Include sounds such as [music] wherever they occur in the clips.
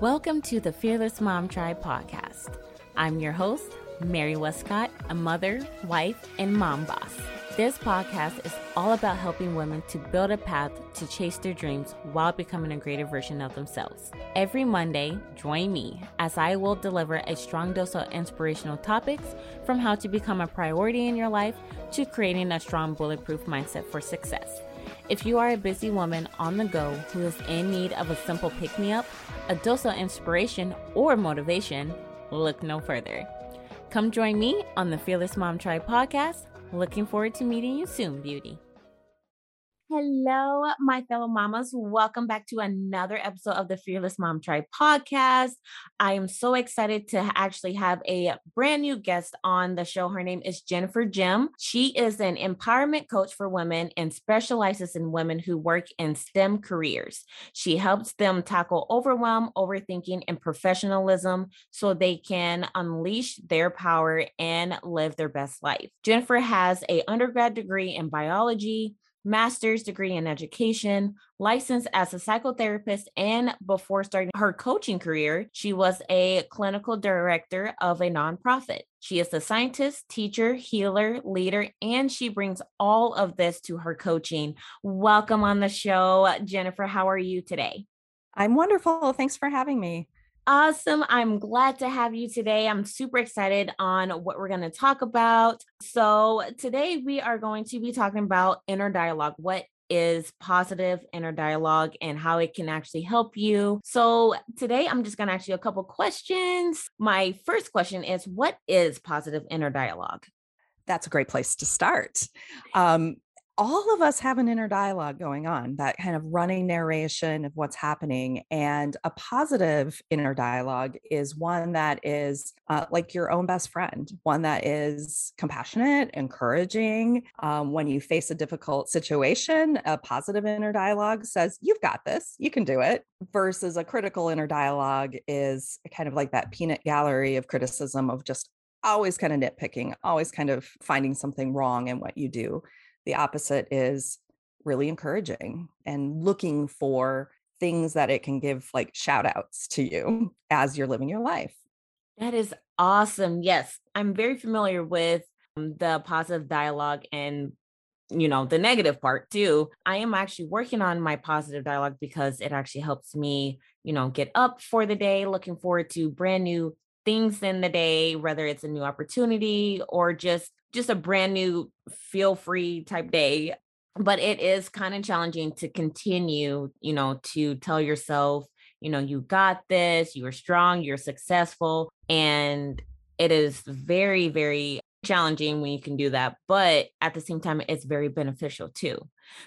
Welcome to the Fearless Mom Tribe podcast. I'm your host, Mary Westcott, a mother, wife, and mom boss. This podcast is all about helping women to build a path to chase their dreams while becoming a greater version of themselves. Every Monday, join me as I will deliver a strong dose of inspirational topics from how to become a priority in your life to creating a strong bulletproof mindset for success. If you are a busy woman on the go who is in need of a simple pick me up, a dose of inspiration, or motivation, look no further. Come join me on the Fearless Mom Tribe podcast Looking forward to meeting you soon, beauty. Hello, my fellow mamas. Welcome back to another episode of the Fearless Mom Tribe podcast. I am so excited to actually have a brand new guest on the show. Her name is Jennifer Jim. She is an empowerment coach for women and specializes in women who work in STEM careers. She helps them tackle overwhelm, overthinking, and professionalism so they can unleash their power and live their best life. Jennifer has a undergrad degree in biology master's degree in education, licensed as a psychotherapist, and before starting her coaching career, she was a clinical director of a nonprofit. She is a scientist, teacher, healer, leader, and she brings all of this to her coaching. Welcome on the show, Jennifer. How are you today? I'm wonderful. Thanks for having me. Awesome. I'm glad to have you today. I'm super excited on what we're going to talk about. So, today we are going to be talking about inner dialogue. What is positive inner dialogue and how it can actually help you. So, today I'm just going to ask you a couple questions. My first question is What is positive inner dialogue? That's a great place to start. Um, all of us have an inner dialogue going on, that kind of running narration of what's happening. And a positive inner dialogue is one that is uh, like your own best friend, one that is compassionate, encouraging. Um, when you face a difficult situation, a positive inner dialogue says, You've got this, you can do it, versus a critical inner dialogue is kind of like that peanut gallery of criticism of just always kind of nitpicking, always kind of finding something wrong in what you do. The opposite is really encouraging and looking for things that it can give like shout outs to you [laughs] as you're living your life. That is awesome. Yes, I'm very familiar with um, the positive dialogue and you know the negative part too i am actually working on my positive dialogue because it actually helps me you know get up for the day looking forward to brand new things in the day whether it's a new opportunity or just just a brand new feel free type day but it is kind of challenging to continue you know to tell yourself you know you got this you're strong you're successful and it is very very challenging when you can do that but at the same time it's very beneficial too.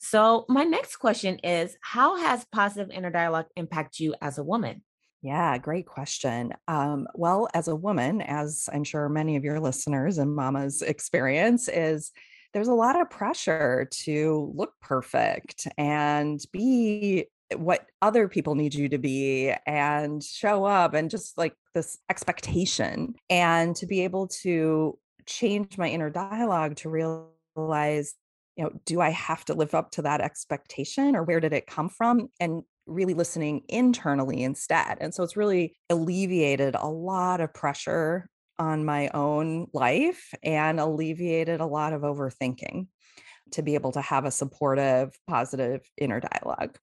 So my next question is how has positive inner dialogue impact you as a woman yeah, great question. Um, well, as a woman, as I'm sure many of your listeners and mamas [laughs] experience, is there's a lot of pressure to look perfect and be what other people need you to be and show up and just like this expectation. And to be able to change my inner dialogue to realize you know do i have to live up to that expectation or where did it come from and really listening internally instead. And so it's really alleviated a lot of pressure on my own life and alleviated a lot of overthinking to be able to have a supportive, positive inner dialogue.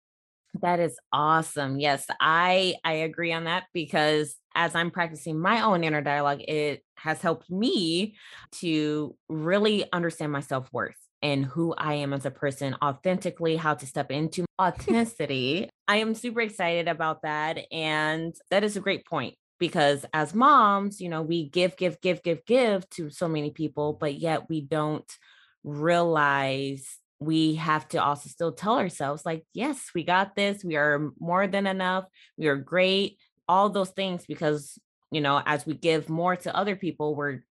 That is awesome. Yes, I I agree on that because as I'm practicing my own inner dialogue, it has helped me to really understand my self-worth and who I am as a person authentically, how to step into authenticity. I am super excited about that. And that is a great point because as moms, you know, we give, give, give, give, give to so many people, but yet we don't realize we have to also still tell ourselves, like, yes, we got this. We are more than enough. We are great. All those things because, you know, as we give more to other people, we're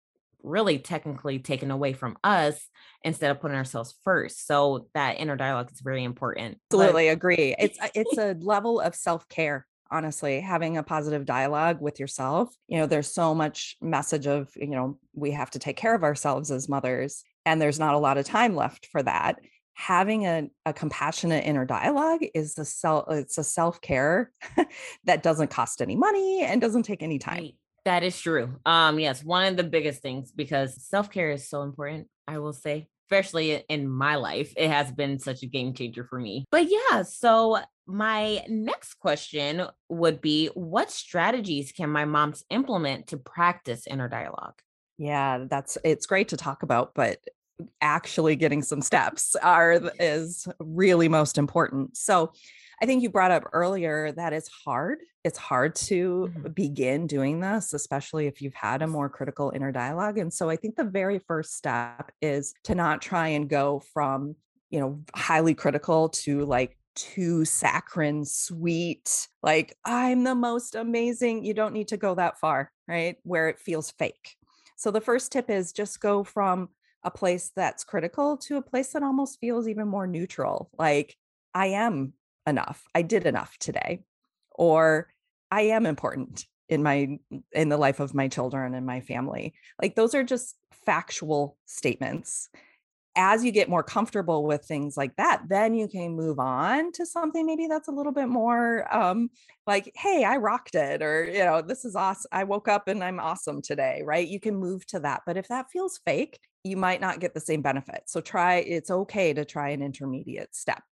really technically taken away from us instead of putting ourselves first. So that inner dialogue is very important. Absolutely but- agree. It's it's [laughs] a level of self-care honestly having a positive dialogue with yourself you know there's so much message of you know we have to take care of ourselves as mothers and there's not a lot of time left for that having a, a compassionate inner dialogue is a self it's a self-care [laughs] that doesn't cost any money and doesn't take any time. Right. that is true. Um yes one of the biggest things because self-care is so important i will say especially in my life it has been such a game changer for me. But yeah so my next question would be what strategies can my moms implement to practice inner dialogue? Yeah that's it's great to talk about but actually getting some steps are is really most important. So I think you brought up earlier that it's hard. It's hard to mm-hmm. begin doing this, especially if you've had a more critical inner dialogue. And so I think the very first step is to not try and go from, you know, highly critical to like too saccharine, sweet, like I'm the most amazing. You don't need to go that far, right? Where it feels fake. So the first tip is just go from a place that's critical to a place that almost feels even more neutral. Like, I am enough. I did enough today. Or I am important in my in the life of my children and my family. Like those are just factual statements as you get more comfortable with things like that, then you can move on to something maybe that's a little bit more um, like, hey, I rocked it, or, you know, this is awesome. I woke up and I'm awesome today, right? You can move to that. But if that feels fake, you might not get the same benefit. So try, it's okay to try an intermediate step.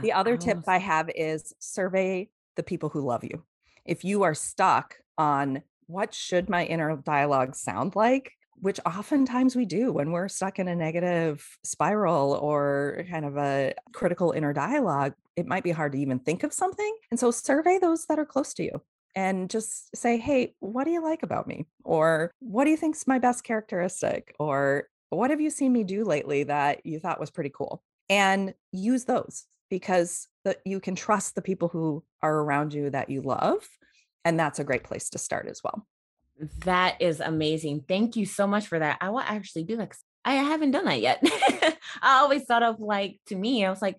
The other tip I have is survey the people who love you. If you are stuck on what should my inner dialogue sound like, which oftentimes we do when we're stuck in a negative spiral or kind of a critical inner dialogue. It might be hard to even think of something. And so survey those that are close to you and just say, hey, what do you like about me? Or what do you think's my best characteristic? Or what have you seen me do lately that you thought was pretty cool? And use those because the, you can trust the people who are around you that you love. And that's a great place to start as well. That is amazing. Thank you so much for that. I will actually do that. I haven't done that yet. [laughs] I always thought of like, to me, I was like,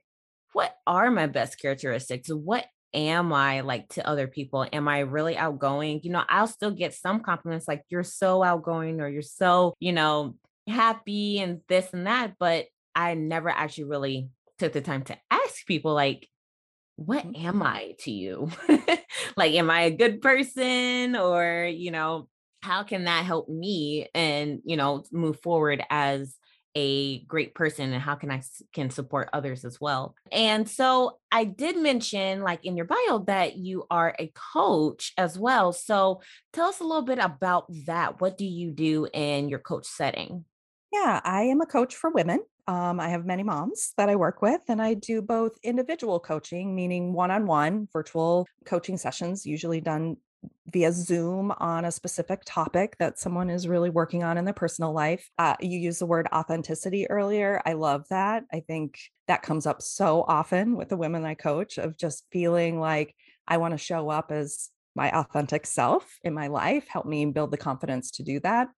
what are my best characteristics? What am I like to other people? Am I really outgoing? You know, I'll still get some compliments like, you're so outgoing or you're so, you know, happy and this and that. But I never actually really took the time to ask people, like, what mm-hmm. am I to you? [laughs] like, am I a good person? Or, you know, how can that help me and, you know, move forward as a great person and how can I can support others as well. And so I did mention like in your bio that you are a coach as well. So tell us a little bit about that. What do you do in your coach setting? Yeah, I am a coach for women. Um, I have many moms that I work with, and I do both individual coaching, meaning one on one virtual coaching sessions, usually done via Zoom on a specific topic that someone is really working on in their personal life. Uh, you use the word authenticity earlier. I love that. I think that comes up so often with the women I coach of just feeling like I want to show up as my authentic self in my life, help me build the confidence to do that.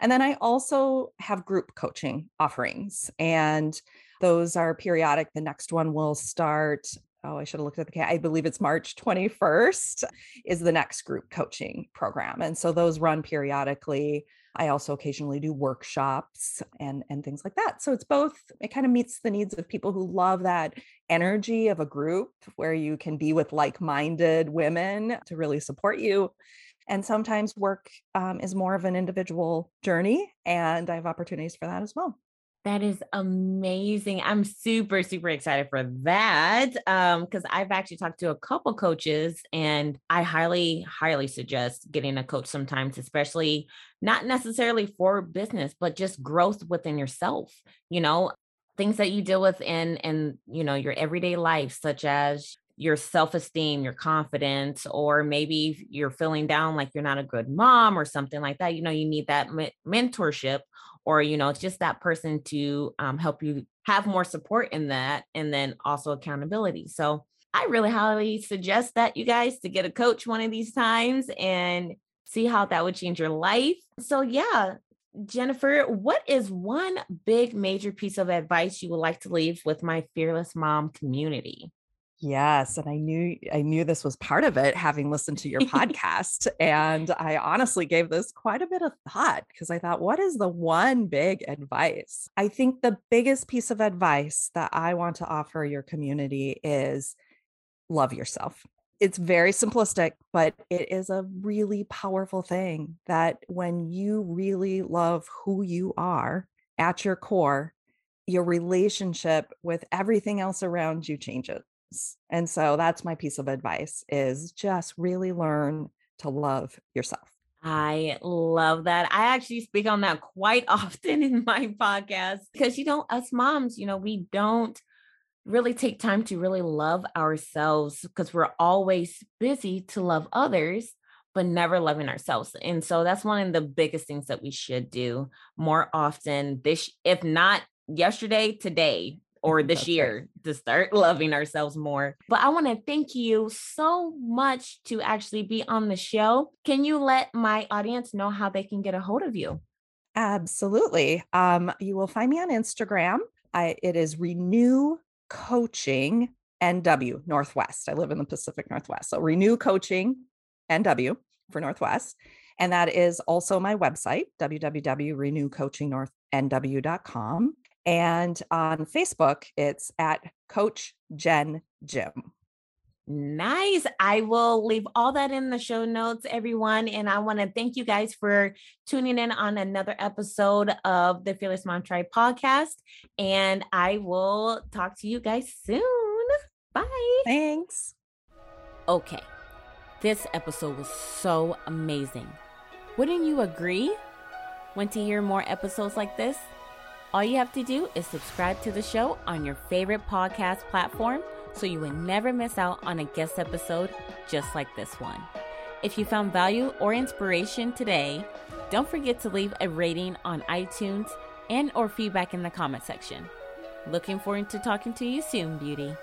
And then I also have group coaching offerings, and those are periodic. The next one will start. Oh, I should have looked at the. I believe it's March 21st is the next group coaching program. And so those run periodically. I also occasionally do workshops and and things like that. So it's both it kind of meets the needs of people who love that energy of a group where you can be with like-minded women to really support you and sometimes work um, is more of an individual journey, and I have opportunities for that as well. That is amazing. I'm super, super excited for that. Um, because I've actually talked to a couple coaches and I highly, highly suggest getting a coach sometimes, especially not necessarily for business, but just growth within yourself. You know, things that you deal with in in you know your everyday life, such as your self-esteem your confidence or maybe you're feeling down like you're not a good mom or something like that you know you need that me- mentorship or you know just that person to um, help you have more support in that and then also accountability so i really highly suggest that you guys to get a coach one of these times and see how that would change your life so yeah Jennifer, what is one big major piece of advice you would like to leave with my fearless mom community? Yes, and I knew I knew this was part of it having listened to your [laughs] podcast and I honestly gave this quite a bit of thought because I thought what is the one big advice? I think the biggest piece of advice that I want to offer your community is love yourself. It's very simplistic, but it is a really powerful thing that when you really love who you are at your core, your relationship with everything else around you changes and so that's my piece of advice is just really learn to love yourself. I love that. I actually speak on that quite [laughs] often in my podcast because, you know, us moms, you know, we don't really take time to really love ourselves because we're always busy to love others, but never loving ourselves. And so that's one of the biggest things that we should do more often this, if not yesterday, today, or [laughs] this That's year right. to start [laughs] loving ourselves more. But I want to thank you so much to actually be on the show. Can you let my audience know how they can get a hold of you? Absolutely. Um, you will find me on Instagram. I, it is Renew Coaching NW Northwest. I live in the Pacific Northwest. So Renew Coaching NW for Northwest. And that is also my website, www.renewcoachingnw.com. And on Facebook, it's at Coach Jen Jim. Nice. I will leave all that in the show notes, everyone. And I want to thank you guys for tuning in on another episode of the Fearless Mom Tribe podcast. And I will talk to you guys soon. Bye. Thanks. Okay. This episode was so amazing. Wouldn't you agree? Want to hear more episodes like this? All you have to do is subscribe to the show on your favorite podcast platform so you will never miss out on a guest episode just like this one. If you found value or inspiration today, don't forget to leave a rating on iTunes and or feedback in the comment section. Looking forward to talking to you soon, beauty.